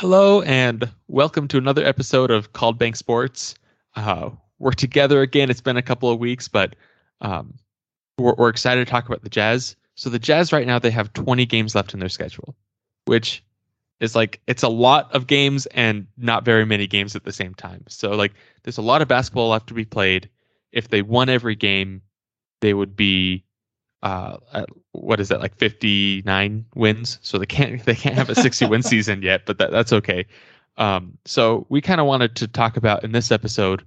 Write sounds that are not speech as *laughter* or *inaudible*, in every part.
Hello and welcome to another episode of Called Bank Sports. Uh, we're together again. It's been a couple of weeks, but um, we're, we're excited to talk about the Jazz. So the Jazz right now they have 20 games left in their schedule, which is like it's a lot of games and not very many games at the same time. So like there's a lot of basketball left to be played. If they won every game, they would be uh what is that like 59 wins? So they can't *laughs* they can't have a 60 win *laughs* season yet but that, that's okay. Um so we kind of wanted to talk about in this episode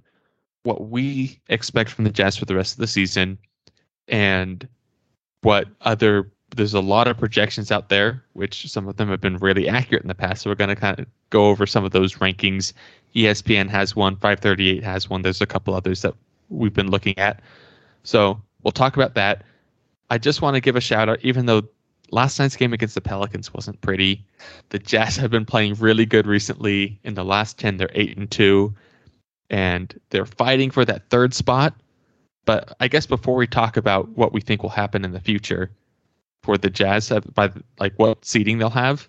what we expect from the jazz for the rest of the season and what other there's a lot of projections out there which some of them have been really accurate in the past. So we're going to kind of go over some of those rankings. Espn has one 538 has one. There's a couple others that we've been looking at. So we'll talk about that I just want to give a shout out, even though last night's game against the Pelicans wasn't pretty. The Jazz have been playing really good recently. In the last 10, they're 8 and 2, and they're fighting for that third spot. But I guess before we talk about what we think will happen in the future for the Jazz, uh, by like what seeding they'll have,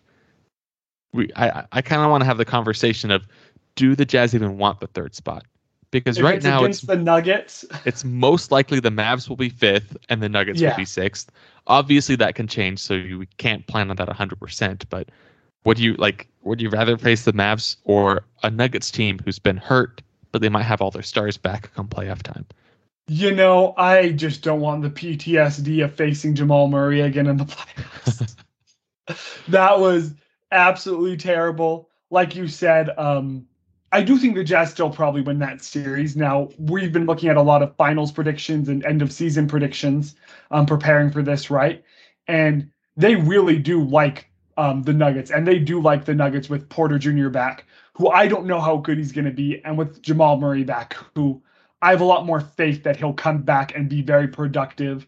we I, I kind of want to have the conversation of do the Jazz even want the third spot? Because if right it's now against it's the Nuggets. *laughs* it's most likely the Mavs will be fifth and the Nuggets Yeah. will be sixth. Obviously, that can change, so you can't plan on that 100%. But would you like? Would you rather face the Mavs or a Nuggets team who's been hurt, but they might have all their stars back come playoff time? You know, I just don't want the PTSD of facing Jamal Murray again in the *laughs* playoffs. *laughs* that was absolutely terrible. Like you said, um, I do think the Jazz still probably win that series. Now, we've been looking at a lot of finals predictions and end of season predictions, um, preparing for this, right? And they really do like um, the Nuggets, and they do like the Nuggets with Porter Jr. back, who I don't know how good he's going to be, and with Jamal Murray back, who I have a lot more faith that he'll come back and be very productive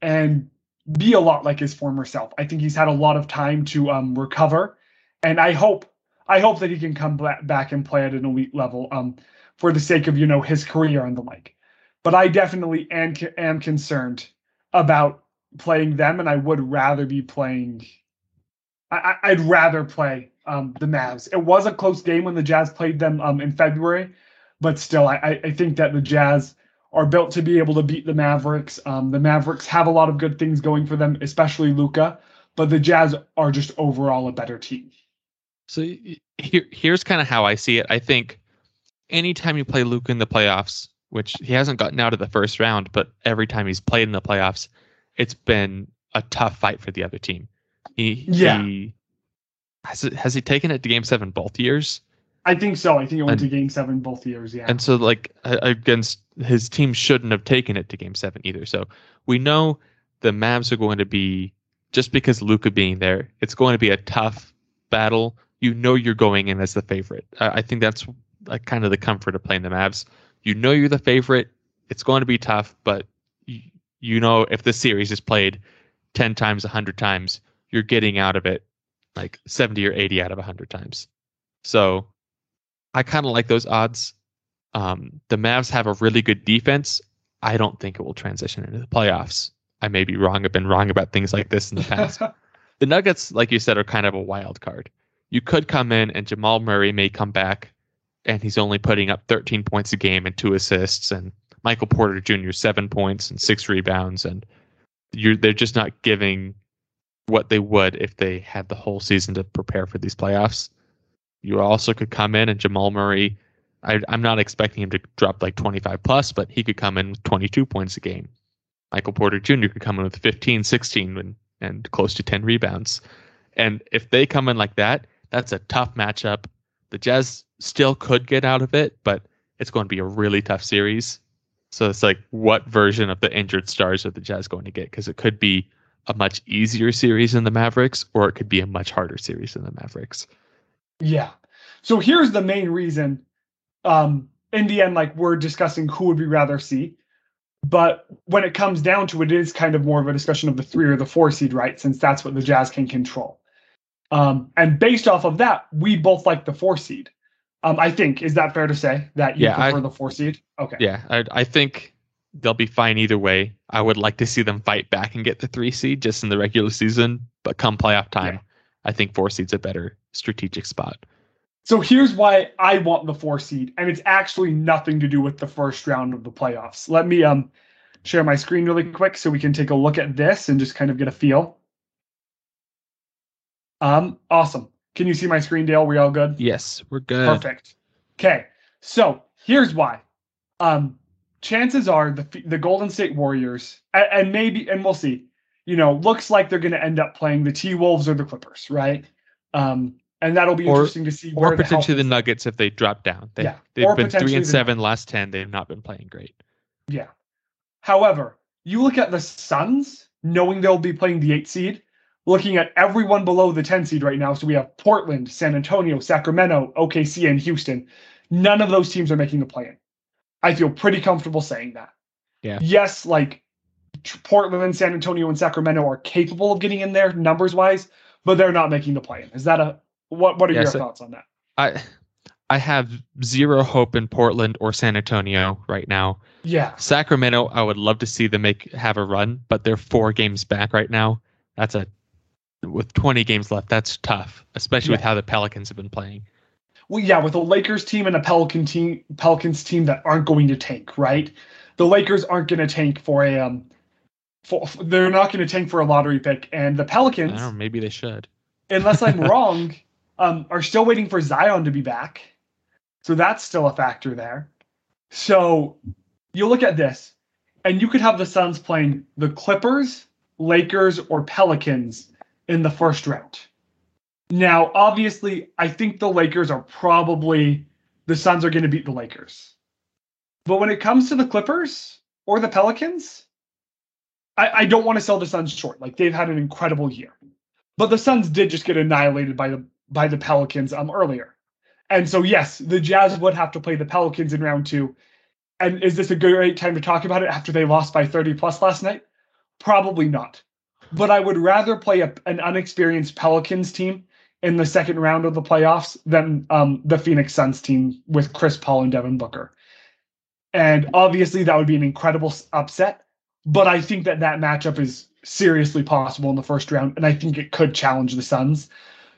and be a lot like his former self. I think he's had a lot of time to um, recover, and I hope I hope that he can come back and play at an elite level um, for the sake of you know his career and the like. But I definitely am, am concerned about playing them, and I would rather be playing. I, I'd rather play um, the Mavs. It was a close game when the Jazz played them um, in February, but still, I, I- I think that the Jazz are built to be able to beat the Mavericks. Um, the Mavericks have a lot of good things going for them, especially Luka, but the Jazz are just overall a better team. So here, here's kind of how I see it. I think anytime you play Luke in the playoffs, which he hasn't gotten out of the first round, but every time he's played in the playoffs, it's been a tough fight for the other team. He, Yeah. he has it, has he taken it to game seven both years? I think so. I think it went And- to Game Seven both years. Yeah. And so, like against his team, shouldn't have taken it to Game Seven either. So we know the Mavs are going to be just because Luka being there, it's going to be a tough battle. You know, you're going in as the favorite. I, think that's like kind of the comfort of playing the Mavs. You know, you're the favorite. It's going to be tough, but you, you know, if the series is played ten times, hundred times, you're getting out of it like seventy or eighty out of hundred times. So I kind of like those odds. Um, the Mavs have a really good defense. I don't think it will transition into the playoffs. I may be wrong. I've been wrong about things like this in the past. *laughs* the Nuggets, like you said, are kind of a wild card. You could come in and Jamal Murray may come back and he's only putting up 13 points a game and two assists, and Michael Porter Jr. seven points and six rebounds, and you're they're just not giving what they would if they had the whole season to prepare for these playoffs. You also could come in and Jamal Murray. I, I'm not expecting him to drop like 25 plus, but he could come in with 22 points a game. Michael Porter Jr. could come in with 15, 16, and, and close to 10 rebounds. And if they come in like that, that's a tough matchup. The Jazz still could get out of it, but it's going to be a really tough series. So it's like, what version of the injured stars are the Jazz going to get? Because it could be a much easier series than the Mavericks, or it could be a much harder series than the Mavericks. Yeah. So here's the main reason. Um, in the end, like we're discussing who would we rather see. But when it comes down to it, it is kind of more of a discussion of the three or the four seed, right? Since that's what the Jazz can control. Um, and based off of that, we both like the four seed. Um, I think is that fair to say that you Yeah, I- prefer the four seed? Okay. Yeah, I, I think they'll be fine either way. I would like to see them fight back and get the three seed just in the regular season, but come playoff time, Yeah. I think four seed's a better strategic spot. So here's why I want the four seed, and it's actually nothing to do with the first round of the playoffs. Let me um share my screen really quick so we can take a look at this and just kind of get a feel. Um, awesome. Can you see my screen, Dale? We all good? Yes, we're good. Perfect. Okay, so here's why. Um, chances are the the Golden State Warriors, and, and maybe, and we'll see. You know, looks like they're going to end up playing the T Wolves or the Clippers, right? Um, and that'll be Or- interesting to see. Or the potentially the health. Nuggets if they drop down. They, Yeah, They've or been three and the seven last ten. They've not been playing great. Yeah. However, you look at the Suns, knowing they'll be playing the eight seed, looking at everyone below the 10 seed right now. So we have Portland, San Antonio, Sacramento, OKC, and Houston. None of those teams are making the play in. I feel pretty comfortable saying that. Yeah. Yes, like Portland, San Antonio, and Sacramento are capable of getting in there numbers wise, but they're not making the play in. Is that a what what are Yes, your uh, thoughts on that? I I have zero hope in Portland or San Antonio right now. Yeah. Sacramento, I would love to see them make have a run, but they're four games back right now. That's a with 20 games left. That's tough, especially with how the Pelicans have been playing. well, yeah, with a Lakers team and a Pelican team, Pelicans team that aren't going to tank, right? The Lakers aren't going to tank for a um, for, they're not going to tank for a lottery pick, and the I Pelicans, don't know, maybe they should. unless I'm *laughs* wrong, um, are still waiting for Zion to be back, so that's still a factor there. So you look at this, and you could have the Suns playing the Clippers, Lakers, or Pelicans in the first round. Now, obviously, I think the Lakers are probably the Suns are going to beat the Lakers. But when it comes to the Clippers or the Pelicans, I, I don't want to sell the Suns short. Like they've had an incredible year. But the Suns did just get annihilated by the by the Pelicans um earlier. And so yes, the Jazz would have to play the Pelicans in round two. And is this a great time to talk about it after they lost by 30 plus last night? Probably not. But I would rather play a, an unexperienced Pelicans team in the second round of the playoffs than um, the Phoenix Suns team with Chris Paul and Devin Booker. And obviously, that would be an incredible upset. But I think that that matchup is seriously possible in the first round. And I think it could challenge the Suns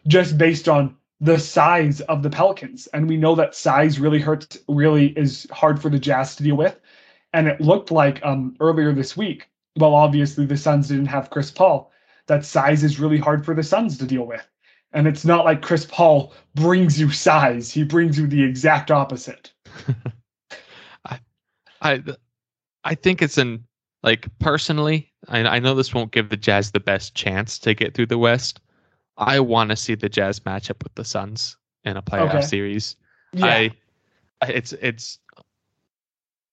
just based on the size of the Pelicans. And we know that size really hurts, really is hard for the Jazz to deal with. And it looked like um, earlier this week, well, obviously the Suns didn't have Chris Paul, that size is really hard for the Suns to deal with. And it's not like Chris Paul brings you size, he brings you the exact opposite. *laughs* I I I think it's an like personally, I, I know this won't give the Jazz the best chance to get through the West. I want to see the Jazz match up with the Suns in a playoff Okay. series. Yeah. I it's it's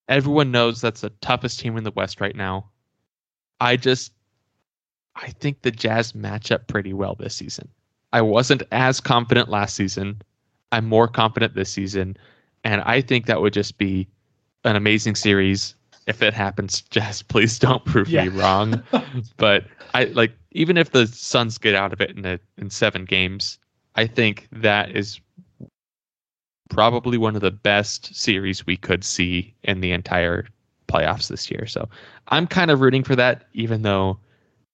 everyone knows that's the toughest team in the West right now. I just I think the Jazz match up pretty well this season. I wasn't as confident last season. I'm more confident this season, and I think that would just be an amazing series. If it happens, *laughs* Jazz, please don't prove Yeah. me wrong. *laughs* but I like even if the Suns get out of it in a, in seven games, I think that is probably one of the best series we could see in the entire playoffs this year. So I'm kind of rooting for that, even though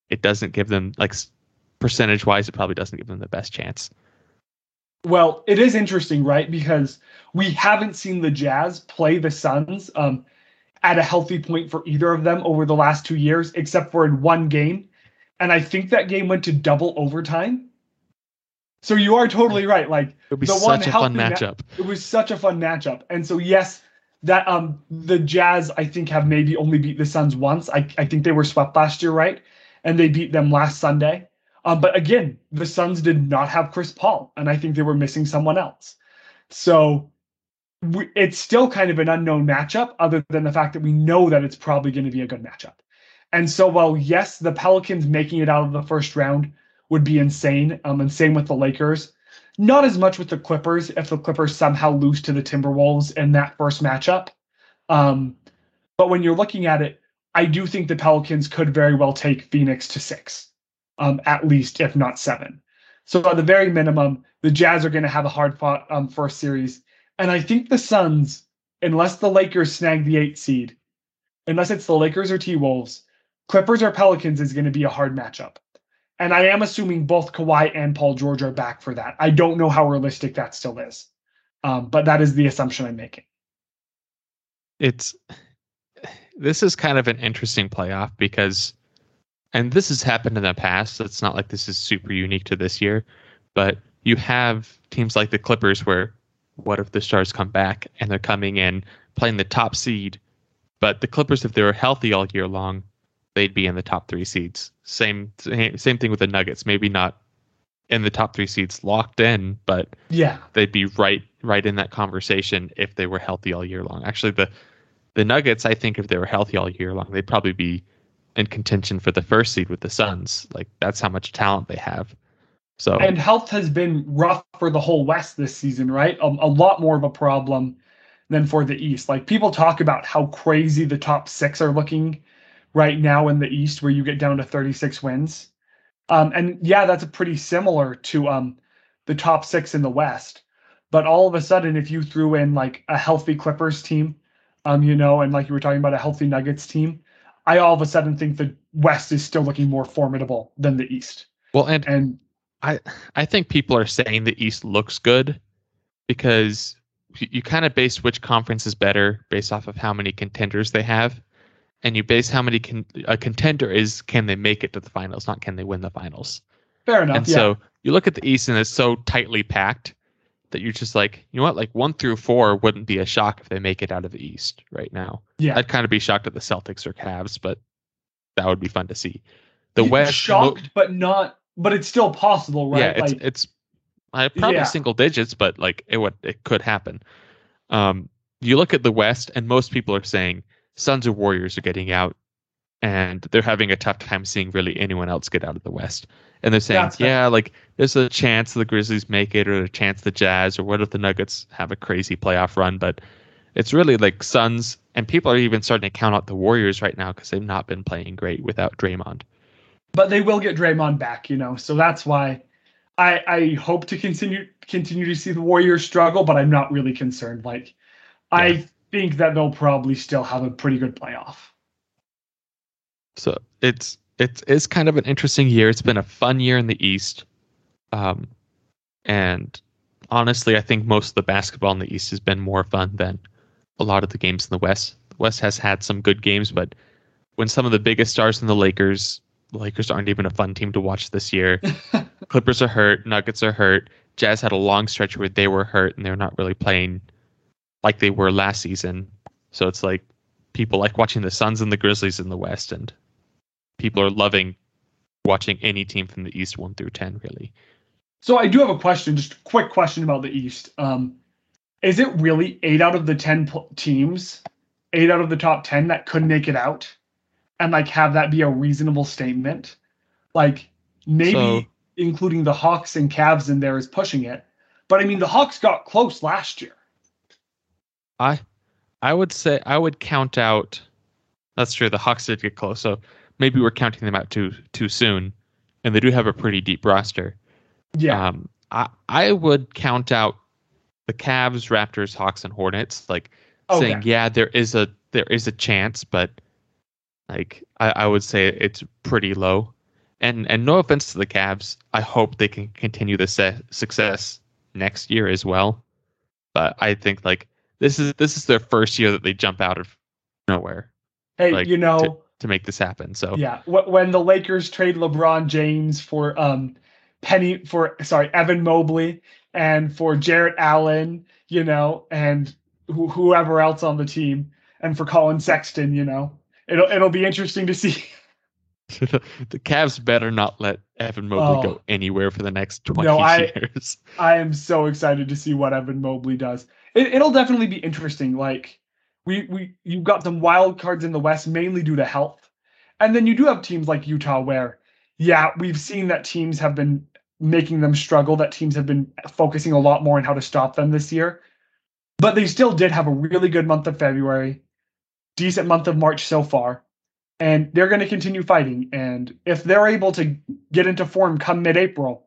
it doesn't give them like percentage wise, it probably doesn't give them the best chance. Well, it is interesting, right? Because we haven't seen the Jazz play the Suns um, at a healthy point for either of them over the last two years, except for in one game. And I think that game went to double overtime. So you are totally right. Like It would be The one such a fun healthy ma- matchup. it was such a fun matchup. And so yes, that um the Jazz I think have maybe only beat the Suns once. I I think they were swept last year, right? And they beat them last Sunday. Um, but again, the Suns did not have Chris Paul, and I think they were missing someone else. So we, it's still kind of an unknown matchup, other than the fact that we know that it's probably going to be a good matchup. And so, while yes, the Pelicans making it out of the first round would be insane, um, and same with the Lakers, not as much with the Clippers if the Clippers somehow lose to the Timberwolves in that first matchup. Um, but when you're looking at it, I do think the Pelicans could very well take Phoenix to six, um, at least, if not seven. So at the very minimum, the Jazz are going to have a hard fought um, first series. And I think the Suns, unless the Lakers snag the eight seed, unless it's the Lakers or T Wolves, Clippers or Pelicans is going to be a hard matchup. And I am assuming both Kawhi and Paul George are back for that. I don't know how realistic that still is, um, but that is the assumption I'm making. It's this is kind of an interesting playoff because, and this has happened in the past. It's not like this is super unique to this year, but you have teams like the Clippers where what if the Stars come back and they're coming in playing the top seed, but the Clippers, if they were healthy all year long, they'd be in the top three seeds. Same same thing with the Nuggets. Maybe not in the top three seeds locked in, but yeah, they'd be right right in that conversation if they were healthy all year long. Actually, the the Nuggets, I think, if they were healthy all year long, they'd probably be in contention for the first seed with the Suns. Like that's how much talent they have. So and health has been rough for the whole West this season, right? A, a lot more of a problem than for the East. Like people talk about how crazy the top six are looking right now in the East, where you get down to 36 wins. Um, and yeah, that's pretty similar to um, the top six in the West. But all of a sudden, if you threw in like a healthy Clippers team, um, you know, and like you were talking about a healthy Nuggets team, I all of a sudden think the West is still looking more formidable than the East. Well, and and I I think people are saying the East looks good because you, you kind of base which conference is better based off of how many contenders they have, and you base how many con- a contender is can they make it to the finals, not can they win the finals. Fair enough. And yeah. so you look at the East and it's so tightly packed that you're just like, you know what, like one through four wouldn't be a shock if they make it out of the East right now. Yeah. I'd kind of be shocked at the Celtics or Cavs, but that would be fun to see. The You'd be West shocked, mo- but not. But it's still possible, right? yeah, it's like, it's uh, probably Yeah. single digits, but like it would it could happen. Um, you look at the West, and most people are saying Suns or Warriors are getting out, and they're having a tough time seeing really anyone else get out of the West. And they're saying, That's yeah, like there's a chance the Grizzlies make it, or a chance the Jazz, or what if the Nuggets have a crazy playoff run? But it's really like Suns, and people are even starting to count out the Warriors right now because they've not been playing great without Draymond. but they will get Draymond back, you know. So that's why I I hope to continue continue to see the Warriors struggle, but I'm not really concerned. Like Yeah. I think that they'll probably still have a pretty good playoff. So it's it's it's kind of an interesting year. It's been a fun year in the East, um, and honestly, I think most of the basketball in the East has been more fun than a lot of the games in the West. The West has had some good games, but when some of the biggest stars in the Lakers, the Lakers aren't even a fun team to watch this year. *laughs* Clippers are hurt, Nuggets are hurt. Jazz had a long stretch where they were hurt and they're not really playing like they were last season. So it's like people like watching the Suns and the Grizzlies in the West, and people are loving watching any team from the East one through ten. Really, So I do have a question, just a quick question about the East. Um, is it really eight out of the ten pl- teams, eight out of the top ten that could make it out, and like have that be a reasonable statement? Like maybe So- including the Hawks and Cavs in there is pushing it, but I mean the Hawks got close last year. I I would say I would count out. That's true. The Hawks did get close, so maybe we're counting them out too too soon, and they do have a pretty deep roster. Yeah, Um, I I would count out the Cavs, Raptors, Hawks, and Hornets. Like Okay. saying, yeah, there is a there is a chance, but like I, I would say it's pretty low. And and no offense to the Cavs, I hope they can continue the se- success next year as well. But I think like this is this is their first year that they jump out of nowhere hey, like, you know, to make this happen. So yeah, when the Lakers trade LeBron James for um Penny for sorry Evan Mobley and for Jarrett Allen, you know, and wh- whoever else on the team, and for Collin Sexton, you know, it'll it'll be interesting to see. *laughs* *laughs* the Cavs better not let Evan Mobley Oh. go anywhere for the next twenty No, I- *laughs* years. I am so excited to see what Evan Mobley does. It, it'll definitely be interesting. Like we we you've got some wild cards in the West, mainly due to health, and then you do have teams like Utah where, yeah, we've seen that teams have been making them struggle. That teams have been focusing a lot more on how to stop them this year, but they still did have a really good month of February, decent month of March so far. And they're going to continue fighting. And if they're able to get into form come mid April,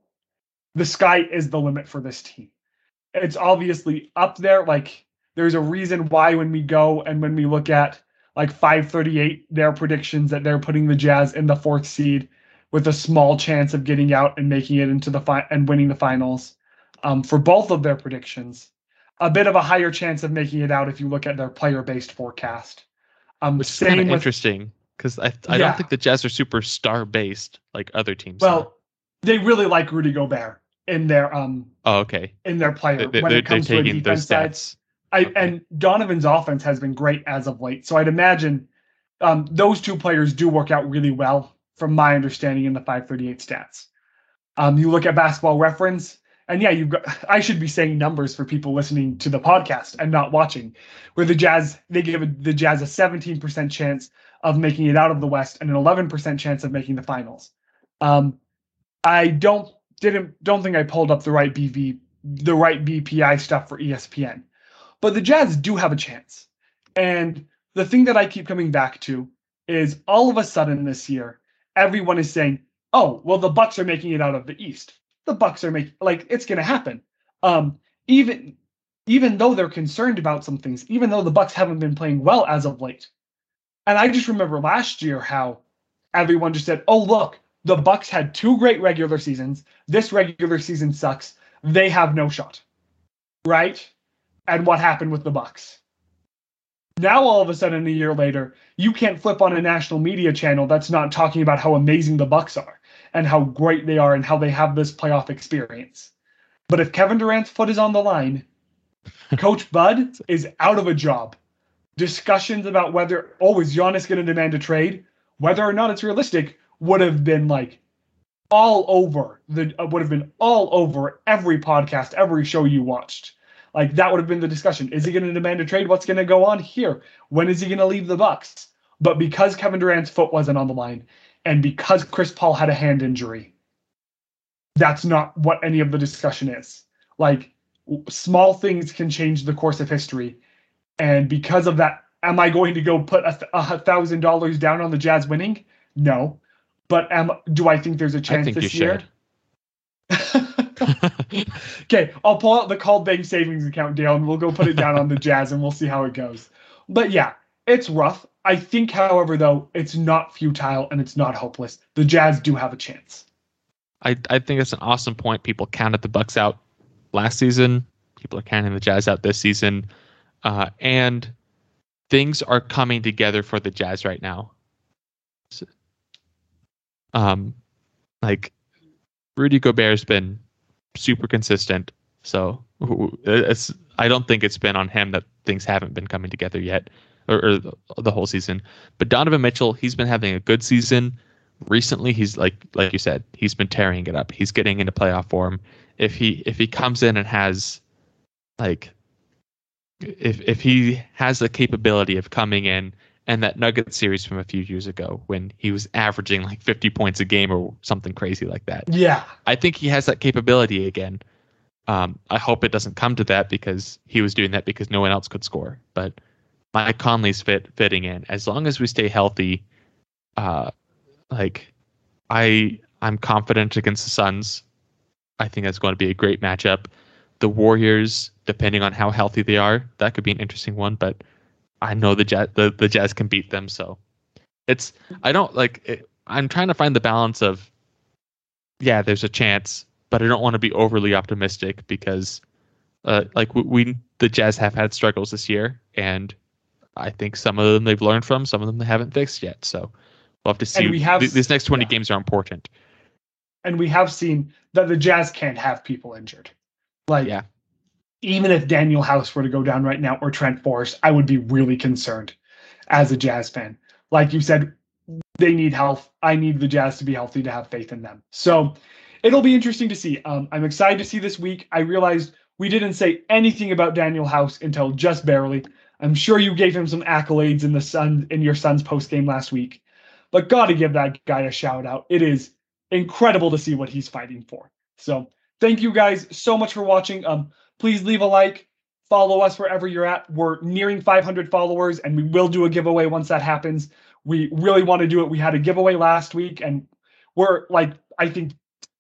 the sky is the limit for this team. It's obviously up there. Like there's a reason why when we go and when we look at like 538, their predictions that they're putting the Jazz in the fourth seed, with a small chance of getting out and making it into the fi- and winning the finals um, for both of their predictions. A bit of a higher chance of making it out if you look at their player-based forecast. Um, Which is kind of interesting because I I Yeah. don't think the Jazz are super star based like other teams. are. Well, they really like Rudy Gobert in their um oh okay, in their player they, when it comes to they're a taking those defense stats. I, Okay. and Donovan's offense has been great as of late. So I'd imagine um, those two players do work out really well, from my understanding in the 538 stats. Um, you look at Basketball Reference, and yeah, you've got. I should be saying numbers for people listening to the podcast and not watching. Where the Jazz they give the Jazz a 17% chance of making it out of the West and an 11% chance of making the finals. Um, I don't didn't don't think I pulled up the right BV the right BPI stuff for ESPN. But the Jazz do have a chance. And the thing that I keep coming back to is all of a sudden this year, everyone is saying, "Oh, well, the Bucks are making it out of the East. The Bucks are making like it's going to happen." Um, even even though they're concerned about some things, even though the Bucks haven't been playing well as of late. And I just remember last year how everyone just said, "Oh, look, the Bucks had two great regular seasons. This regular season sucks. They have no shot." Right? And what happened with the Bucks? Now all of a sudden a year later, you can't flip on a national media channel that's not talking about how amazing the Bucks are and how great they are and how they have this playoff experience. But if Kevin Durant's foot is on the line, *laughs* Coach Bud is out of a job. Discussions about whether oh is Giannis going to demand a trade, whether or not it's realistic, would have been like all over the uh, would have been all over every podcast, every show you watched. Like that would have been the discussion. Is he going to demand a trade? What's going to go on here? When is he going to leave the Bucks? But because Kevin Durant's foot wasn't on the line, and because Chris Paul had a hand injury, that's not what any of the discussion is. Like small things can change the course of history, and because of that, am I going to go put a thousand dollars down on the Jazz winning? No, but am do I think there's a chance think you this year? *laughs* okay, I'll pull out the called bank savings account, Dale, and we'll go put it down on the *laughs* Jazz and we'll see how it goes. But yeah, it's rough. I think, however, though, it's not futile and it's not hopeless. The Jazz do have a chance. I, I think that's an awesome point. People counted the Bucks out last season. People are counting the Jazz out this season, uh, and things are coming together for the Jazz right now. Um, like Rudy Gobert's been super consistent, so it's. I don't think it's been on him that things haven't been coming together yet, or, or the, the whole season. But Donovan Mitchell, he's been having a good season recently he's like like you said he's been tearing it up he's getting into playoff form if he if he comes in and has like if if he has the capability of coming in and that nugget series from a few years ago when he was averaging like 50 points a game or something crazy like that Yeah, i think he has that capability again um, i hope it doesn't come to that because he was doing that because no one else could score but mike conley's fit fitting in as long as we stay healthy uh, like I I'm confident against the Suns. I think that's going to be a great matchup. The Warriors, depending on how healthy they are, that could be an interesting one. But I know the Jazz the, the Jazz can beat them, so it's I don't like. It, I'm trying to find the balance of yeah, there's a chance, but I don't want to be overly optimistic because uh, like we, we the Jazz have had struggles this year, and I think some of them they've learned from, some of them they haven't fixed yet. So we'll have to see. And we have- Th- these next 20 yeah. games are important. and we have seen that the Jazz can't have people injured. Like, Yeah. Even if Danuel House were to go down right now or Trent Forrest, I would be really concerned as a Jazz fan. Like you said, they need health. I need the Jazz to be healthy to have faith in them. So it'll be interesting to see. Um, I'm excited to see this week. I realized we didn't say anything about Danuel House until just barely. I'm sure you gave him some accolades in the Sun in your son's post game last week, but gotta give that guy a shout out. It is incredible to see what he's fighting for. So thank you guys so much for watching. Um, please leave a like, follow us wherever you're at. We're nearing 500 followers, and we will do a giveaway once that happens. We really want to do it. We had a giveaway last week, and we're like I think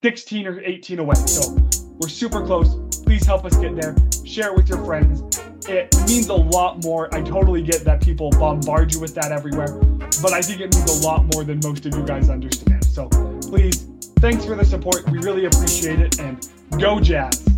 16 or 18 away. So we're super close. Please help us get there. Share it with your friends. It means a lot more. I totally get that people bombard you with that everywhere, but I think it means a lot more than most of you guys understand. So please, thanks for the support. We really appreciate it. And go, Jazz.